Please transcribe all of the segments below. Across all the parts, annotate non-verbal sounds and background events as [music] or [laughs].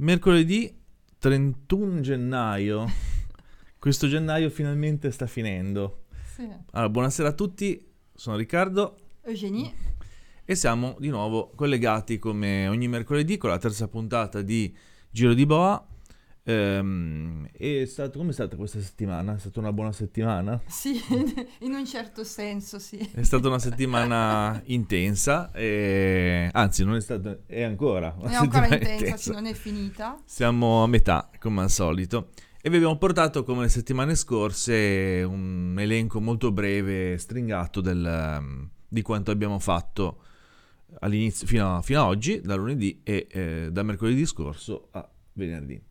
Mercoledì 31 gennaio. [laughs] Questo gennaio finalmente sta finendo. Sì. Allora, buonasera a tutti, sono Riccardo Eugenie, e siamo di nuovo collegati come ogni mercoledì con la terza puntata di Giro di Boa. Ehm, è stato, come è stata questa settimana? È stata una buona settimana? sì, [laughs] in un certo senso sì. È stata una settimana [laughs] intensa, e... anzi non è stata, è ancora È ancora settimana intensa, sì, non è finita. Siamo a metà, come al solito. E vi abbiamo portato, come le settimane scorse, un elenco molto breve, stringato del, di quanto abbiamo fatto all'inizio, fino, a, fino a oggi, da lunedì e eh, da mercoledì scorso a venerdì.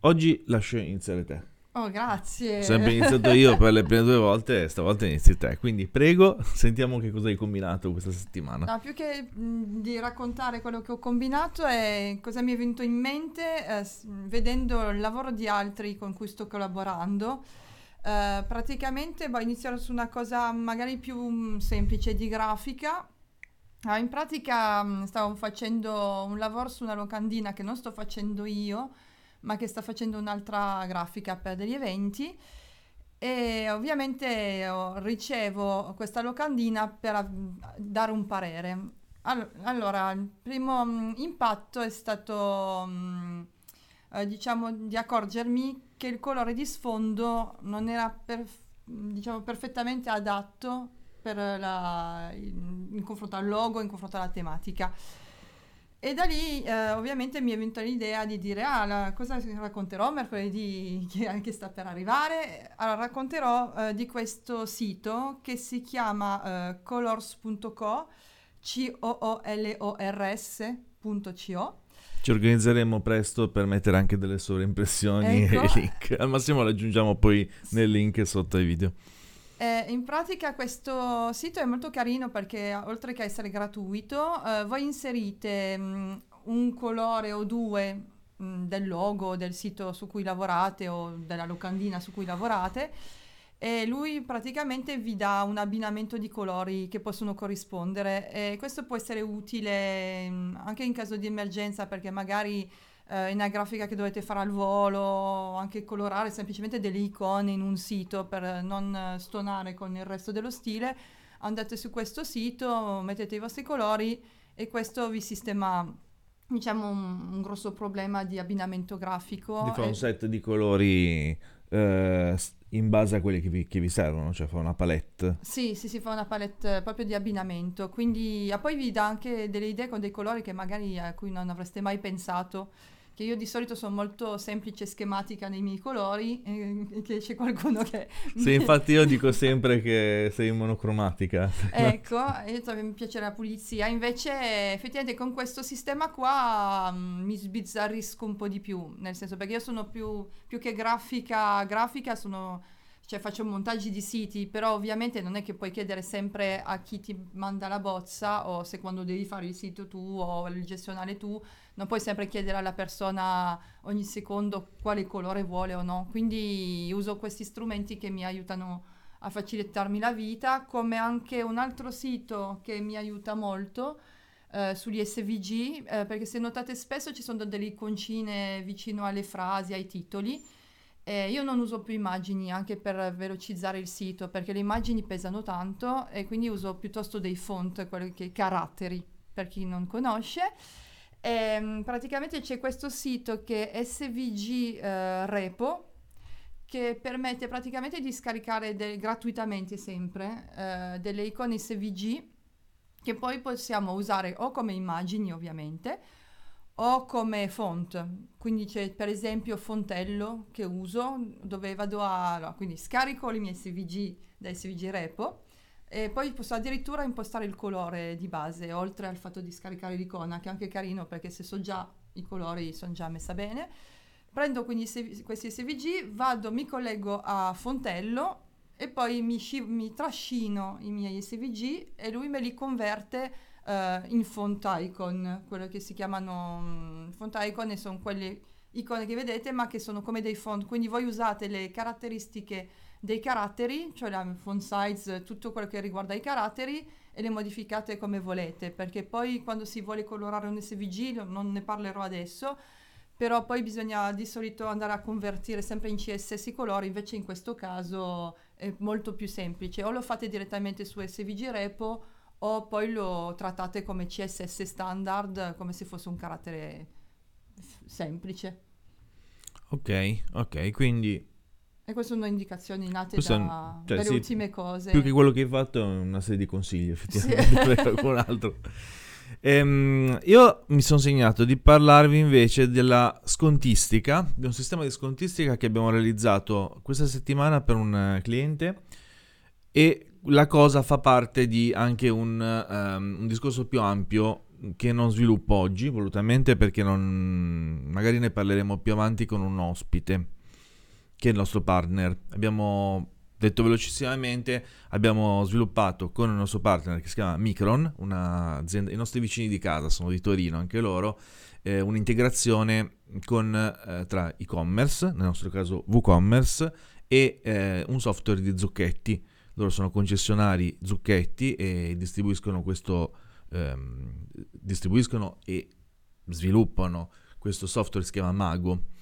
Oggi lascio iniziare te. Oh, grazie. Ho sempre iniziato io per le prime due volte, stavolta inizi te. Quindi prego, sentiamo che cosa hai combinato questa settimana. No, più che mh, di raccontare quello che ho combinato è cosa mi è venuto in mente eh, vedendo il lavoro di altri con cui sto collaborando. Eh, praticamente boh, iniziare su una cosa magari più mh, semplice di grafica. Ah, in pratica mh, stavo facendo un lavoro su una locandina che non sto facendo io, ma che sta facendo un'altra grafica per degli eventi. E ovviamente oh, ricevo questa locandina per dare un parere. All- allora, il primo mm, impatto è stato, mm, eh, diciamo, di accorgermi che il colore di sfondo non era perf- diciamo, perfettamente adatto la- in, in confronto al logo, in confronto alla tematica. E da lì eh, ovviamente mi è venuta l'idea di dire, ah, la- cosa racconterò mercoledì [laughs] che, che sta per arrivare? Allora, racconterò eh, di questo sito che si chiama eh, colors.co, C-O-O-L-O-R-S.co. Ci organizzeremo presto per mettere anche delle sovraimpressioni Ecco. e link. Al massimo lo aggiungiamo poi nel link sotto ai video. Eh, in pratica questo sito è molto carino perché oltre che essere gratuito, eh, voi inserite mh, un colore o due mh, del logo del sito su cui lavorate o della locandina su cui lavorate e lui praticamente vi dà un abbinamento di colori che possono corrispondere e questo può essere utile mh, anche in caso di emergenza perché magari eh, una grafica che dovete fare al volo, anche colorare semplicemente delle icone in un sito per non eh, stonare con il resto dello stile, andate su questo sito, mettete i vostri colori e questo vi sistema diciamo un, un grosso problema di abbinamento grafico. Ti fa e- un set di colori eh, in base a quelli che vi, che vi servono, cioè fa una palette. Sì, sì, si fa una palette proprio di abbinamento, quindi ah, poi vi dà anche delle idee con dei colori che magari a cui non avreste mai pensato, che io di solito sono molto semplice e schematica nei miei colori, e che c'è qualcuno che... Sì, infatti io dico [laughs] sempre che sei monocromatica. Ecco, io so che mi piace la pulizia, invece effettivamente con questo sistema qua mm, mi sbizzarrisco un po' di più, nel senso perché io sono più, più che grafica, grafica sono, cioè faccio montaggi di siti, però ovviamente non è che puoi chiedere sempre a chi ti manda la bozza o se quando devi fare il sito tu o il gestionale tu, non puoi sempre chiedere alla persona ogni secondo quale colore vuole o no, quindi uso questi strumenti che mi aiutano a facilitarmi la vita, come anche un altro sito che mi aiuta molto eh, sugli SVG, eh, perché se notate spesso ci sono delle iconcine vicino alle frasi, ai titoli. E io non uso più immagini anche per velocizzare il sito, perché le immagini pesano tanto e quindi uso piuttosto dei font, quelli che caratteri, per chi non conosce. Ehm, praticamente c'è questo sito che è SVG eh, Repo, che permette praticamente di scaricare de- gratuitamente sempre eh, delle icone SVG che poi possiamo usare o come immagini ovviamente o come font. Quindi c'è per esempio Fontello che uso dove vado a... allora, quindi scarico le mie SVG da SVG Repo e poi posso addirittura impostare il colore di base, oltre al fatto di scaricare l'icona, che è anche carino perché se so già i colori sono già messa bene. Prendo quindi questi SVG, vado, mi collego a Fontello e poi mi, sci- mi trascino i miei SVG e lui me li converte eh, in font icon, quello che si chiamano mm, font icon e sono quelle icone che vedete ma che sono come dei font, quindi voi usate le caratteristiche dei caratteri, cioè la font size, tutto quello che riguarda i caratteri e le modificate come volete, perché poi quando si vuole colorare un SVG, non ne parlerò adesso, però poi bisogna di solito andare a convertire sempre in CSS i colori, invece in questo caso è molto più semplice, o lo fate direttamente su SVG Repo o poi lo trattate come CSS standard, come se fosse un carattere f- semplice. Ok, ok, quindi E queste sono indicazioni nate Questo è- da, cioè, dalle sì, ultime cose. più che quello che hai fatto è una serie di consigli effettivamente per qualcun altro. Ehm, io mi sono segnato di parlarvi invece della scontistica, di un sistema di scontistica che abbiamo realizzato questa settimana per un eh, cliente e la cosa fa parte di anche un, ehm, un discorso più ampio che non sviluppo oggi volutamente perché non, magari ne parleremo più avanti con un ospite che è il nostro partner. Abbiamo detto velocissimamente, abbiamo sviluppato con il nostro partner che si chiama Micron, i nostri vicini di casa sono di Torino anche loro, eh, un'integrazione con, eh, tra e-commerce, nel nostro caso WooCommerce, e eh, un software di zucchetti. Loro sono concessionari zucchetti e distribuiscono questo, ehm, distribuiscono e sviluppano questo software che si chiama Mago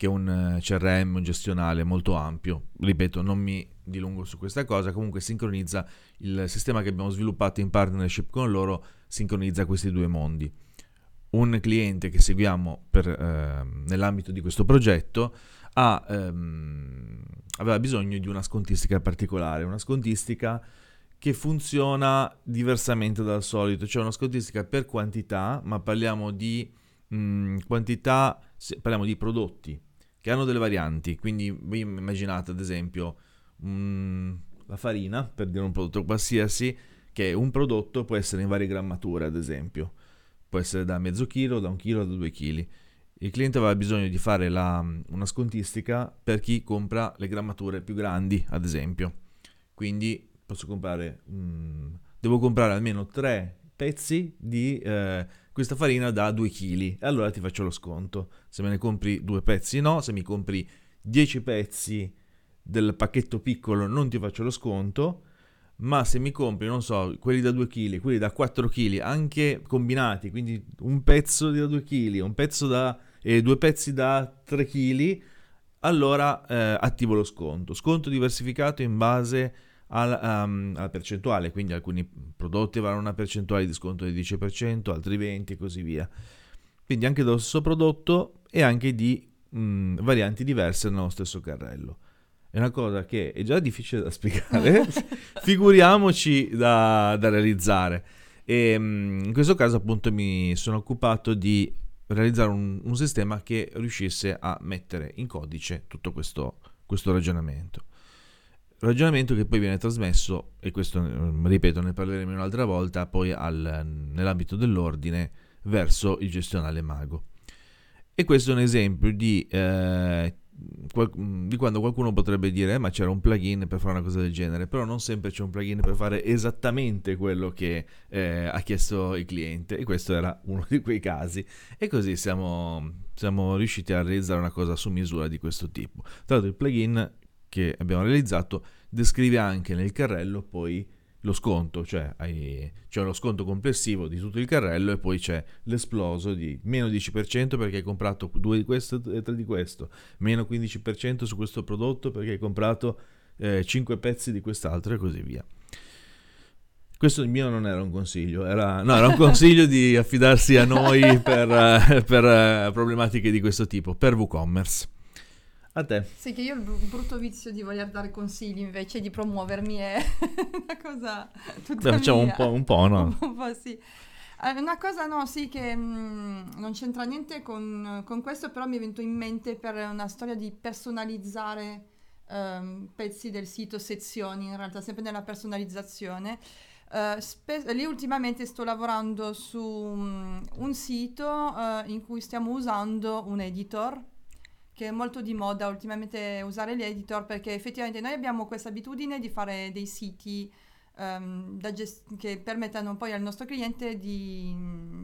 che un eh, CRM un gestionale molto ampio. Ripeto, non mi dilungo su questa cosa, comunque sincronizza il sistema che abbiamo sviluppato in partnership con loro, sincronizza questi due mondi. Un cliente che seguiamo per, eh, nell'ambito di questo progetto ha, ehm, aveva bisogno di una scontistica particolare, una scontistica che funziona diversamente dal solito, cioè una scontistica per quantità, ma parliamo di mh, quantità, se- parliamo di prodotti che hanno delle varianti, quindi voi immaginate ad esempio mm, la farina, per dire un prodotto qualsiasi, che un prodotto può essere in varie grammature ad esempio, può essere da mezzo chilo, da un chilo, da due chili. Il cliente aveva bisogno di fare la- una scontistica per chi compra le grammature più grandi, ad esempio. Quindi posso comprare, mm, devo comprare almeno tre pezzi di eh, questa farina da 2 kg e allora ti faccio lo sconto. Se me ne compri due pezzi no, se mi compri 10 pezzi del pacchetto piccolo non ti faccio lo sconto, ma se mi compri, non so, quelli da 2 kg, quelli da 4 kg, anche combinati, quindi un pezzo da 2 kg, un pezzo da e due pezzi da 3 kg, allora eh, attivo lo sconto. Sconto diversificato in base al- um, alla percentuale, quindi alcuni prodotti avranno una percentuale di sconto del 10%, altri 20% e così via. Quindi anche dello stesso prodotto e anche di mh, varianti diverse nello stesso carrello. È una cosa che è già difficile da spiegare, [laughs] figuriamoci da, da realizzare. E mh, in questo caso appunto mi sono occupato di realizzare un, un sistema che riuscisse a mettere in codice tutto questo, questo ragionamento. Ragionamento che poi viene trasmesso, e questo eh, ripeto, ne parleremo un'altra volta, poi al- nell'ambito dell'ordine verso il gestionale mago. E questo è un esempio di, eh, qual- di quando qualcuno potrebbe dire "Eh, ma c'era un plugin per fare una cosa del genere, però non sempre c'è un plugin per fare esattamente quello che eh, ha chiesto il cliente e questo era uno di quei casi. E così siamo, siamo riusciti a realizzare una cosa su misura di questo tipo. Tra l'altro il plugin che abbiamo realizzato descrive anche nel carrello poi lo sconto, cioè hai- c'è lo sconto complessivo di tutto il carrello e poi c'è l'esploso di meno 10% perché hai comprato due di questo e tre di questo, meno 15% su questo prodotto perché hai comprato 5 pezzi di quest'altro e così via. Questo il mio non era un consiglio, era, no, era un [laughs] consiglio di affidarsi a noi per, eh, per, eh, problematiche di questo tipo, per WooCommerce. A te. Sì, che io ho il bru- brutto vizio di voler dare consigli invece di promuovermi è [laughs] una cosa tutta Beh, facciamo un po', un po', no? [laughs] Un po' sì. Eh, Una cosa no, sì, che mm, non c'entra niente con, con questo, però mi è venuto in mente per una storia di personalizzare ehm, pezzi del sito, sezioni, in realtà sempre nella personalizzazione. Eh, spe- lì ultimamente sto lavorando su mm, un sito eh, in cui stiamo usando un editor che è molto di moda ultimamente usare gli editor perché effettivamente noi abbiamo questa abitudine di fare dei siti da gest- che permettano poi al nostro cliente di,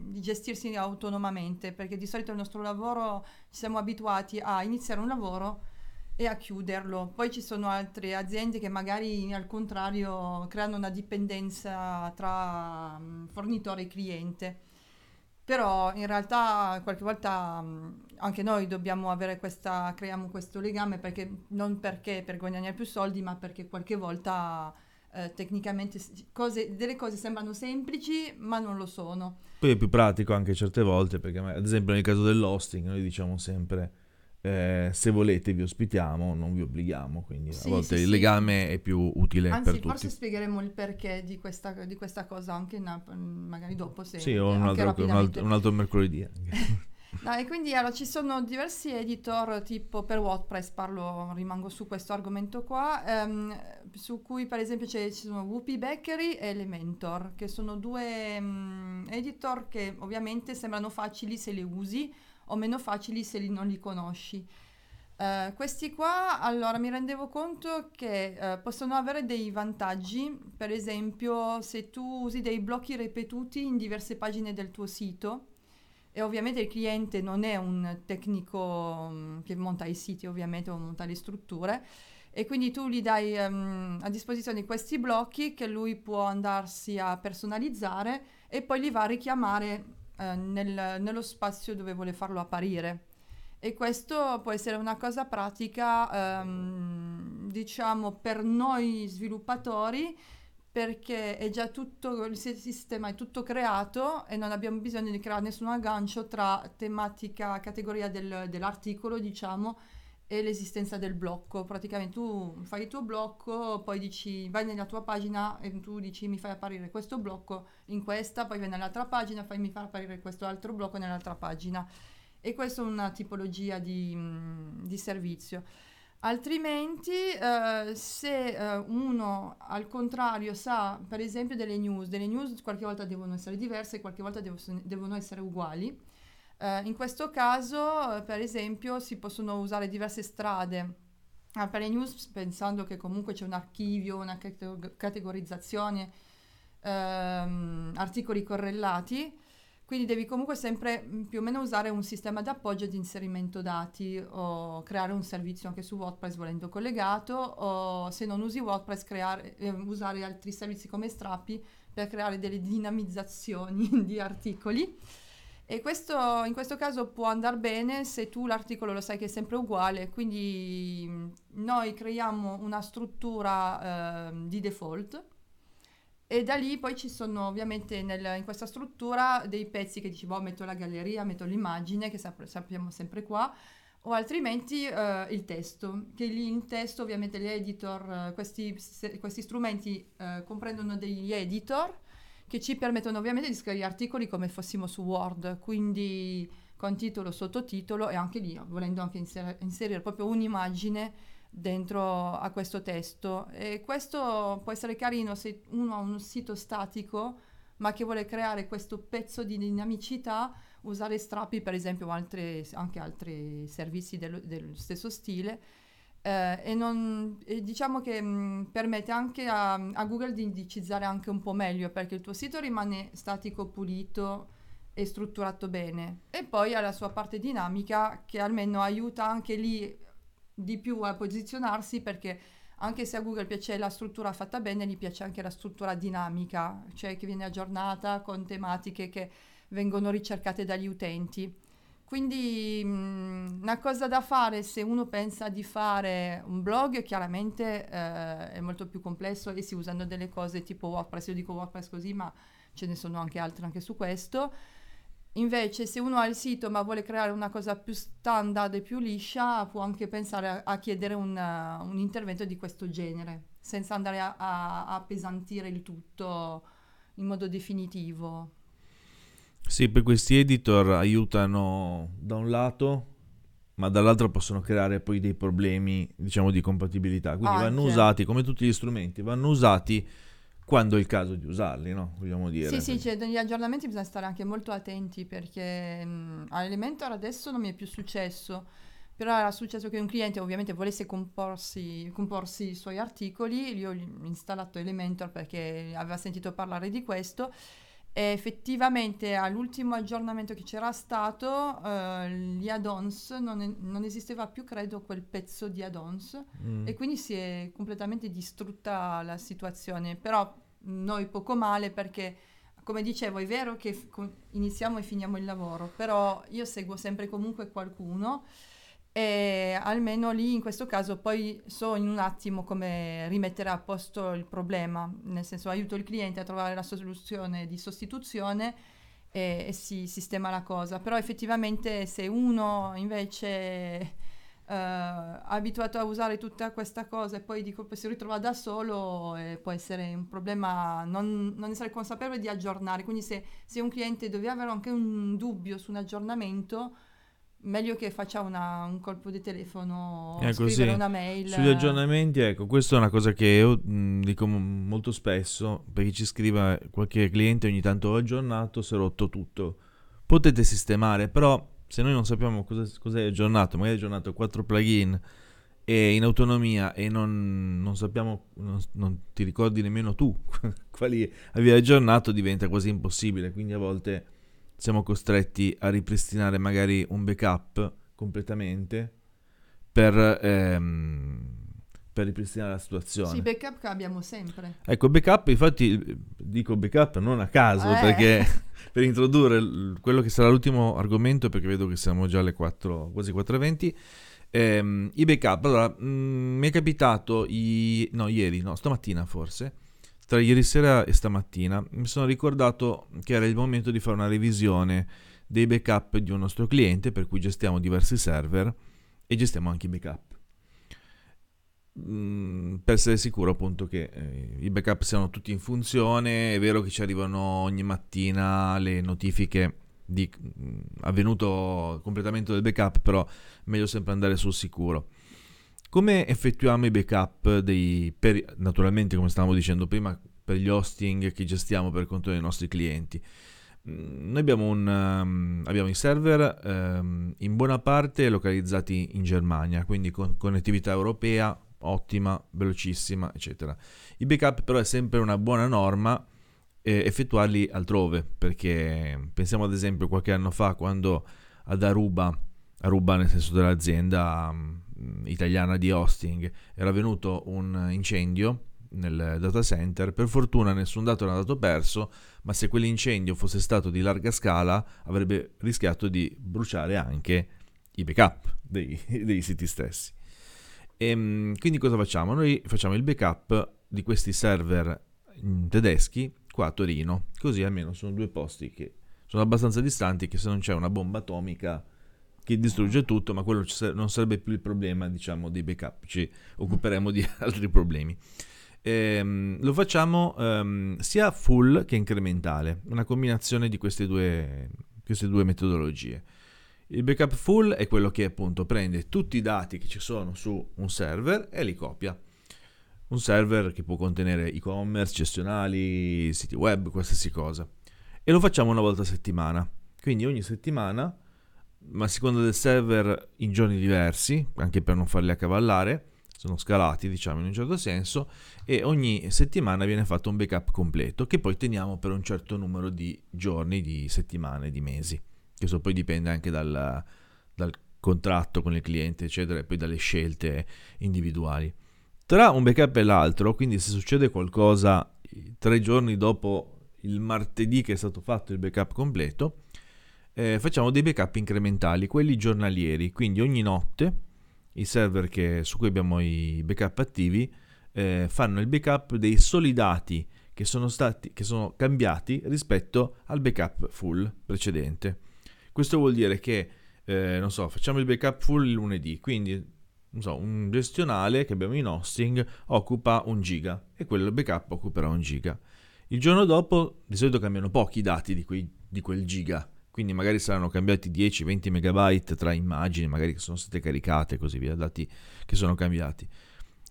di gestirsi autonomamente perché di solito il nostro lavoro ci siamo abituati a iniziare un lavoro e a chiuderlo. Poi ci sono altre aziende che magari al contrario creano una dipendenza tra mm, fornitore e cliente. Però in realtà qualche volta mh, anche noi dobbiamo avere questa, creiamo questo legame perché non perché per guadagnare più soldi, ma perché qualche volta eh, tecnicamente cose, delle cose sembrano semplici, ma non lo sono. Poi è più pratico anche certe volte, perché ad esempio nel caso dell'hosting noi diciamo sempre eh, se volete vi ospitiamo, non vi obblighiamo, quindi sì, a volte sì, il legame sì. è più utile Anzi, per tutti. forse spiegheremo il perché di questa, di questa cosa anche in, magari dopo. Se, sì, o un altro, un, altro, un altro, mercoledì. [laughs] no, e quindi allora, ci sono diversi editor tipo per WordPress, parlo, rimango su questo argomento qua, ehm, su cui per esempio ci sono Whoopi Bakery e Elementor, che sono due um, editor che ovviamente sembrano facili se le usi, o meno facili se li non li conosci. Uh, questi qua, allora, mi rendevo conto che uh, possono avere dei vantaggi, per esempio se tu usi dei blocchi ripetuti in diverse pagine del tuo sito, e ovviamente il cliente non è un tecnico um, che monta i siti, ovviamente, o monta le strutture, e quindi tu gli dai um, a disposizione questi blocchi che lui può andarsi a personalizzare e poi li va a richiamare eh, nel, nello spazio dove vuole farlo apparire. E questo può essere una cosa pratica, ehm, diciamo, per noi sviluppatori, perché è già tutto, il sistema è tutto creato e non abbiamo bisogno di creare nessun aggancio tra tematica, categoria del, dell'articolo, diciamo, e l'esistenza del blocco. Praticamente tu fai il tuo blocco, poi dici vai nella tua pagina e tu dici mi fai apparire questo blocco in questa, poi vai nell'altra pagina, fai mi fai apparire questo altro blocco nell'altra pagina. E questa è una tipologia di, di servizio. Altrimenti, eh, se eh, uno al contrario sa, per esempio, delle news, delle news qualche volta devono essere diverse, qualche volta devo, devono essere uguali, eh, in questo caso, per esempio, si possono usare diverse strade ah, per le news pensando che comunque c'è un archivio, una categorizzazione, ehm, articoli correlati, quindi devi comunque sempre mm, più o meno usare un sistema d'appoggio di inserimento dati o creare un servizio anche su WordPress volendo collegato o se non usi WordPress creare, eh, usare altri servizi come Strapi per creare delle dinamizzazioni [laughs] di articoli. E questo in questo caso può andare bene se tu l'articolo lo sai che è sempre uguale, quindi noi creiamo una struttura eh, di default e da lì poi ci sono ovviamente nel, in questa struttura dei pezzi che dici, boh, metto la galleria, metto l'immagine, che sap- sappiamo sempre qua, o altrimenti eh, il testo, che lì in testo ovviamente gli editor, eh, questi, questi strumenti eh, comprendono degli editor che ci permettono ovviamente di scrivere articoli come fossimo su Word, quindi con titolo, sottotitolo e anche lì volendo anche inser- inserire proprio un'immagine dentro a questo testo. E questo può essere carino se uno ha un sito statico ma che vuole creare questo pezzo di dinamicità usare strappi per esempio o anche altri servizi del, dello stesso stile eh, e, non, e, diciamo che mh, mm, permette anche a, a, Google di indicizzare anche un po' meglio perché il tuo sito rimane statico, pulito e strutturato bene e poi ha la sua parte dinamica che almeno aiuta anche lì di più a posizionarsi perché anche se a Google piace la struttura fatta bene, gli piace anche la struttura dinamica, cioè che viene aggiornata con tematiche che vengono ricercate dagli utenti. Quindi mh, una cosa da fare se uno pensa di fare un blog chiaramente eh, è molto più complesso e si usano delle cose tipo WordPress, io dico WordPress così ma ce ne sono anche altre anche su questo. Invece se uno ha il sito ma vuole creare una cosa più standard e più liscia può anche pensare a, a chiedere un, uh, un, intervento di questo genere senza andare a appesantire il tutto in modo definitivo. Sì, per questi editor aiutano da un lato, ma dall'altro possono creare poi dei problemi, diciamo, di compatibilità. Quindi Anche. vanno usati, come tutti gli strumenti, vanno usati quando è il caso di usarli, no? Vogliamo dire. Sì, sì, cioè, negli aggiornamenti bisogna stare anche molto attenti perché mh, a Elementor adesso non mi è più successo, però era successo che un cliente ovviamente volesse comporsi, comporsi i suoi articoli, io ho installato Elementor perché aveva sentito parlare di questo e effettivamente all'ultimo aggiornamento che c'era stato, eh, gli add-ons non, è, non, esisteva più, credo, quel pezzo di add-ons mm. e quindi si è completamente distrutta la situazione. Però noi poco male perché come dicevo, è vero che f- iniziamo e finiamo il lavoro, però io seguo sempre comunque qualcuno e almeno lì in questo caso poi so in un attimo come rimettere a posto il problema, nel senso aiuto il cliente a trovare la soluzione di sostituzione e, e si sistema la cosa, però effettivamente se uno invece eh, abituato a usare tutta questa cosa e poi di colpo si ritrova da solo eh, può essere un problema non, non, essere consapevole di aggiornare. Quindi se, se un cliente deve avere anche un dubbio su un aggiornamento, meglio che faccia una, un colpo di telefono o ecco, scrivere sì. una mail. Sugli aggiornamenti, ecco, questa è una cosa che io mh, dico molto spesso, per chi ci scrive qualche cliente ogni tanto ho aggiornato, si è rotto tutto. Potete sistemare, però se noi non sappiamo cosa, cosa è aggiornato, magari è aggiornato 4 plugin e in autonomia e non, non sappiamo, non, non, ti ricordi nemmeno tu [laughs] quali avevi aggiornato, diventa quasi impossibile. Quindi a volte siamo costretti a ripristinare magari un backup completamente per, ehm, per ripristinare la situazione. Sì, backup che abbiamo sempre. Ecco, backup, infatti dico backup non a caso, eh. perché [laughs] per introdurre quello che sarà l'ultimo argomento, perché vedo che siamo già alle 4, quasi 4.20, ehm, i backup. Allora, mh, mm, mi è capitato, i, no, ieri, no, stamattina forse, tra ieri sera e stamattina, mi sono ricordato che era il momento di fare una revisione dei backup di un nostro cliente, per cui gestiamo diversi server e gestiamo anche i backup. Mm, per essere sicuro appunto che eh, i backup siano tutti in funzione, è vero che ci arrivano ogni mattina le notifiche di mh, mm, avvenuto completamento del backup, però meglio sempre andare sul sicuro. Come effettuiamo i backup dei, per, naturalmente come stavamo dicendo prima, per gli hosting che gestiamo per conto dei nostri clienti? Mm, noi abbiamo, un, um, abbiamo i server um, in buona parte localizzati in Germania, quindi con connettività europea, ottima, velocissima, eccetera. I backup però è sempre una buona norma eh, effettuarli altrove, perché pensiamo ad esempio qualche anno fa quando ad Aruba, Aruba nel senso dell'azienda um, italiana di hosting, era venuto un incendio nel data center, per fortuna nessun dato era andato perso, ma se quell'incendio fosse stato di larga scala avrebbe rischiato di bruciare anche i backup dei, [laughs] dei siti stessi. E, ehm, quindi cosa facciamo? Noi facciamo il backup di questi server tedeschi qua a Torino, così almeno sono due posti che sono abbastanza distanti che se non c'è una bomba atomica che distrugge tutto, ma quello non sarebbe più il problema, diciamo, dei backup, ci occuperemo di [laughs] altri problemi. Ehm, lo facciamo ehm, sia full che incrementale, una combinazione di queste due, queste due metodologie. Il backup full è quello che appunto prende tutti i dati che ci sono su un server e li copia. Un server che può contenere e-commerce, gestionali, siti web, qualsiasi cosa. E lo facciamo una volta a settimana. Quindi ogni settimana, ma a seconda del server in giorni diversi, anche per non farli accavallare, sono scalati diciamo in un certo senso, e ogni settimana viene fatto un backup completo che poi teniamo per un certo numero di giorni, di settimane, di mesi. Questo poi dipende anche dal, dal contratto con il cliente, eccetera, e poi dalle scelte individuali. Tra un backup e l'altro, quindi se succede qualcosa tre giorni dopo il martedì che è stato fatto il backup completo, eh, facciamo dei backup incrementali, quelli giornalieri, quindi ogni notte i server che, su cui abbiamo i backup attivi eh, fanno il backup dei soli dati che sono, stati, che sono cambiati rispetto al backup full precedente. Questo vuol dire che, eh, non so, facciamo il backup full il lunedì, quindi so, un gestionale che abbiamo in hosting occupa un giga e quello backup occuperà un giga. Il giorno dopo di solito cambiano pochi dati di, quei, di quel giga, quindi magari saranno cambiati 10-20 megabyte tra immagini, magari che sono state caricate e così via, dati che sono cambiati.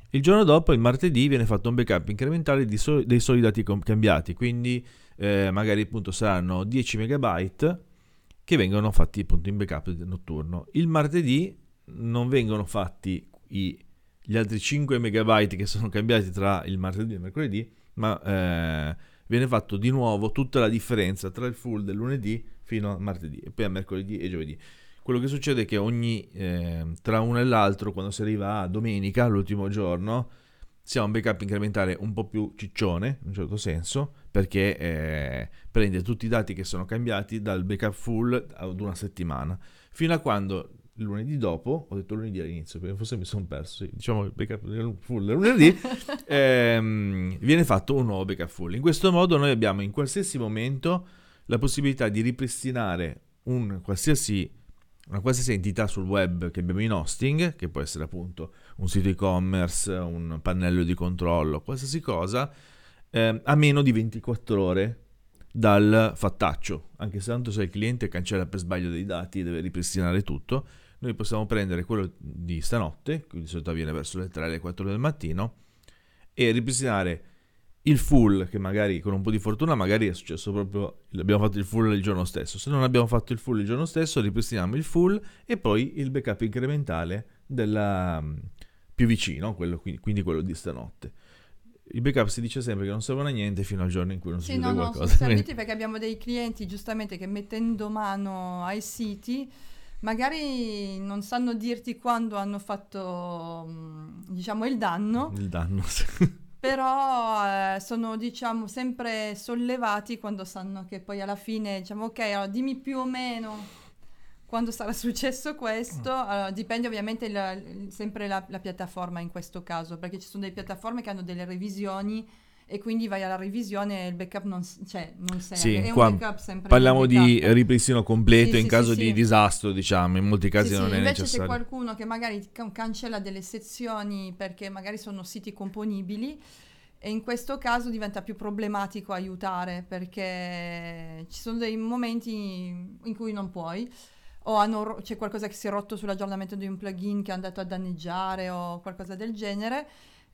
Il giorno dopo, il martedì, viene fatto un backup incrementale so- dei soli dati com- cambiati, quindi eh, magari appunto saranno 10 megabyte che vengono fatti appunto in backup notturno. Il martedì non vengono fatti i, gli altri 5 megabyte che sono cambiati tra il martedì e il mercoledì, ma eh, viene fatto di nuovo tutta la differenza tra il full del lunedì fino a martedì e poi a mercoledì e giovedì. Quello che succede è che ogni, eh, tra uno e l'altro, quando si arriva a domenica, l'ultimo giorno, sia un backup incrementale un po' più ciccione, in un certo senso, perché eh, prende tutti i dati che sono cambiati dal backup full ad una settimana, fino a quando lunedì dopo, ho detto lunedì all'inizio, perché forse mi sono perso, sì, diciamo il backup full lunedì, [laughs] ehm, viene fatto un nuovo backup full. In questo modo noi abbiamo in qualsiasi momento la possibilità di ripristinare un qualsiasi una qualsiasi entità sul web che abbiamo in hosting, che può essere appunto un sito e-commerce, un pannello di controllo, qualsiasi cosa, eh, a meno di 24 ore dal fattaccio. Anche se tanto se il cliente cancella per sbaglio dei dati e deve ripristinare tutto, noi possiamo prendere quello di stanotte, che di solito avviene verso le 3 le 4 del mattino, e ripristinare il full, che magari con un po' di fortuna magari è successo proprio, abbiamo fatto il full il giorno stesso. Se non abbiamo fatto il full il giorno stesso, ripristiniamo il full e poi il backup incrementale della, mm, più vicino, quello, quindi quello di stanotte. Il backup si dice sempre che non servono a niente fino al giorno in cui non sì, succede no, qualcosa. No, serviti perché abbiamo dei clienti giustamente che mettendo mano ai siti magari non sanno dirti quando hanno fatto mm, diciamo il danno. Il danno, sì [laughs] però eh, sono diciamo sempre sollevati quando sanno che poi alla fine diciamo ok allora dimmi più o meno quando sarà [laughs] successo questo mm. allora, dipende ovviamente la, sempre la, la, piattaforma in questo caso perché ci sono delle piattaforme che hanno delle revisioni e quindi vai alla revisione e il backup non, cioè, non serve. Sì, è un backup sempre parliamo di ripristino completo sì, in sì, caso sì, di disastro, diciamo, in molti casi non è invece necessario. Invece c'è qualcuno che magari cancella delle sezioni perché magari sono siti componibili e in questo caso diventa più problematico aiutare perché ci sono dei momenti in cui non puoi o hanno, c'è qualcosa che si è rotto sull'aggiornamento di un plugin che è andato a danneggiare o qualcosa del genere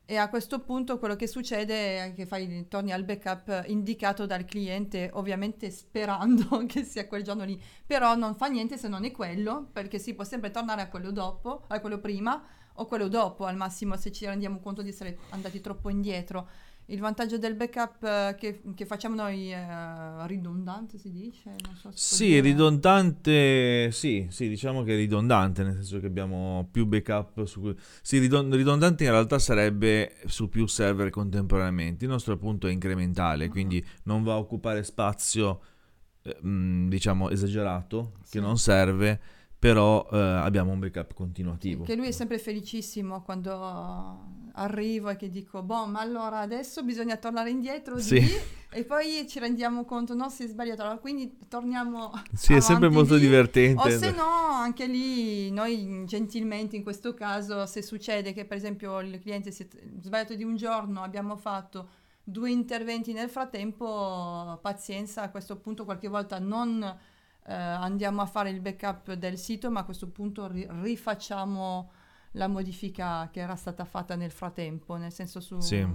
e a questo punto quello che succede è che fai, torni al backup indicato dal cliente, ovviamente sperando [laughs] che sia quel giorno lì, però non fa niente se non è quello, perché si può sempre tornare a quello dopo, a quello prima o quello dopo, al massimo se ci rendiamo conto di essere andati troppo indietro. Il vantaggio del backup eh, che, che, facciamo noi è ridondante, si dice? So sì, ridondante, sì, sì, diciamo che è ridondante, nel senso che abbiamo più backup su cui... Sì, ridondante in realtà sarebbe su più server contemporaneamente. Il nostro appunto è incrementale, uh-huh. quindi non va a occupare spazio, eh, diciamo, esagerato, sì. che non serve però eh, abbiamo un backup continuativo. Che lui è sempre felicissimo quando arrivo e che dico, boh, ma allora adesso bisogna tornare indietro sì. di... e poi ci rendiamo conto, no, si è sbagliato, allora quindi torniamo [laughs] Sì, è sempre molto di... divertente. O se no, anche lì, noi gentilmente in questo caso, se succede che per esempio il cliente si è sbagliato di un giorno, abbiamo fatto due interventi nel frattempo, pazienza, a questo punto qualche volta non eh, andiamo a fare il backup del sito, ma a questo punto ri- rifacciamo la modifica che era stata fatta nel frattempo, nel senso su... Sì.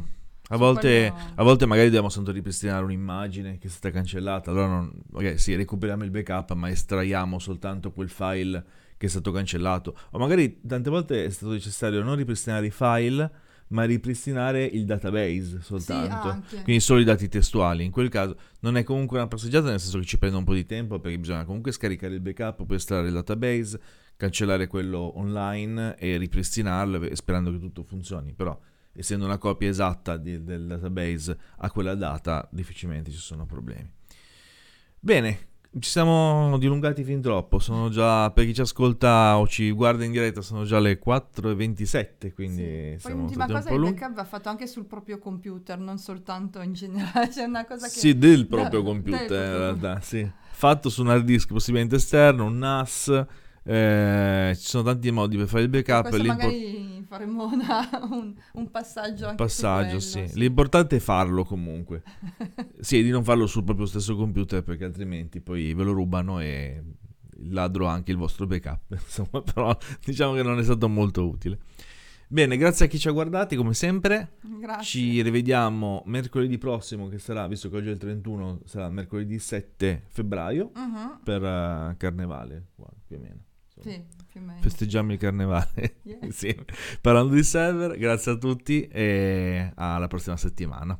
A volte, quello... a volte, magari dobbiamo soltanto ripristinare un'immagine che è stata cancellata, allora non, okay, sì, recuperiamo il backup ma estraiamo soltanto quel file che è stato cancellato. O magari tante volte è stato necessario non ripristinare i file, ma ripristinare il database soltanto, sì, quindi solo i dati testuali. In quel caso non è comunque una passeggiata, nel senso che ci prende un po' di tempo perché bisogna comunque scaricare il backup per estrarre il database, cancellare quello online e ripristinarlo sperando che tutto funzioni. Però, essendo una copia esatta di, del database a quella data, difficilmente ci sono problemi. Bene, ci siamo dilungati fin troppo, sono già, per chi ci ascolta o ci guarda in diretta, sono già le 4.27, quindi sì. siamo Poi l'ultima cosa, il backup va fatto anche sul proprio computer, non soltanto in generale, [laughs] c'è una cosa che... Sì, del proprio no, computer del in realtà, sì. Fatto su un hard disk possibilmente esterno, un NAS, eh, ci sono tanti modi per fare il backup. magari faremo una, un, un, passaggio anche passaggio, quello, sì. sì. L'importante è farlo comunque. [laughs] sì, di non farlo sul proprio stesso computer perché altrimenti poi ve lo rubano e ladro anche il vostro backup. [laughs] Insomma, però diciamo che non è stato molto utile. Bene, grazie a chi ci ha guardati come sempre. Grazie. Ci rivediamo mercoledì prossimo che sarà, visto che oggi è il 31, sarà mercoledì 7 febbraio uh-huh. per uh, Carnevale, più o meno. Sì, più o meno. Festeggiamo il carnevale yeah. Parlando di server, grazie a tutti e alla prossima settimana.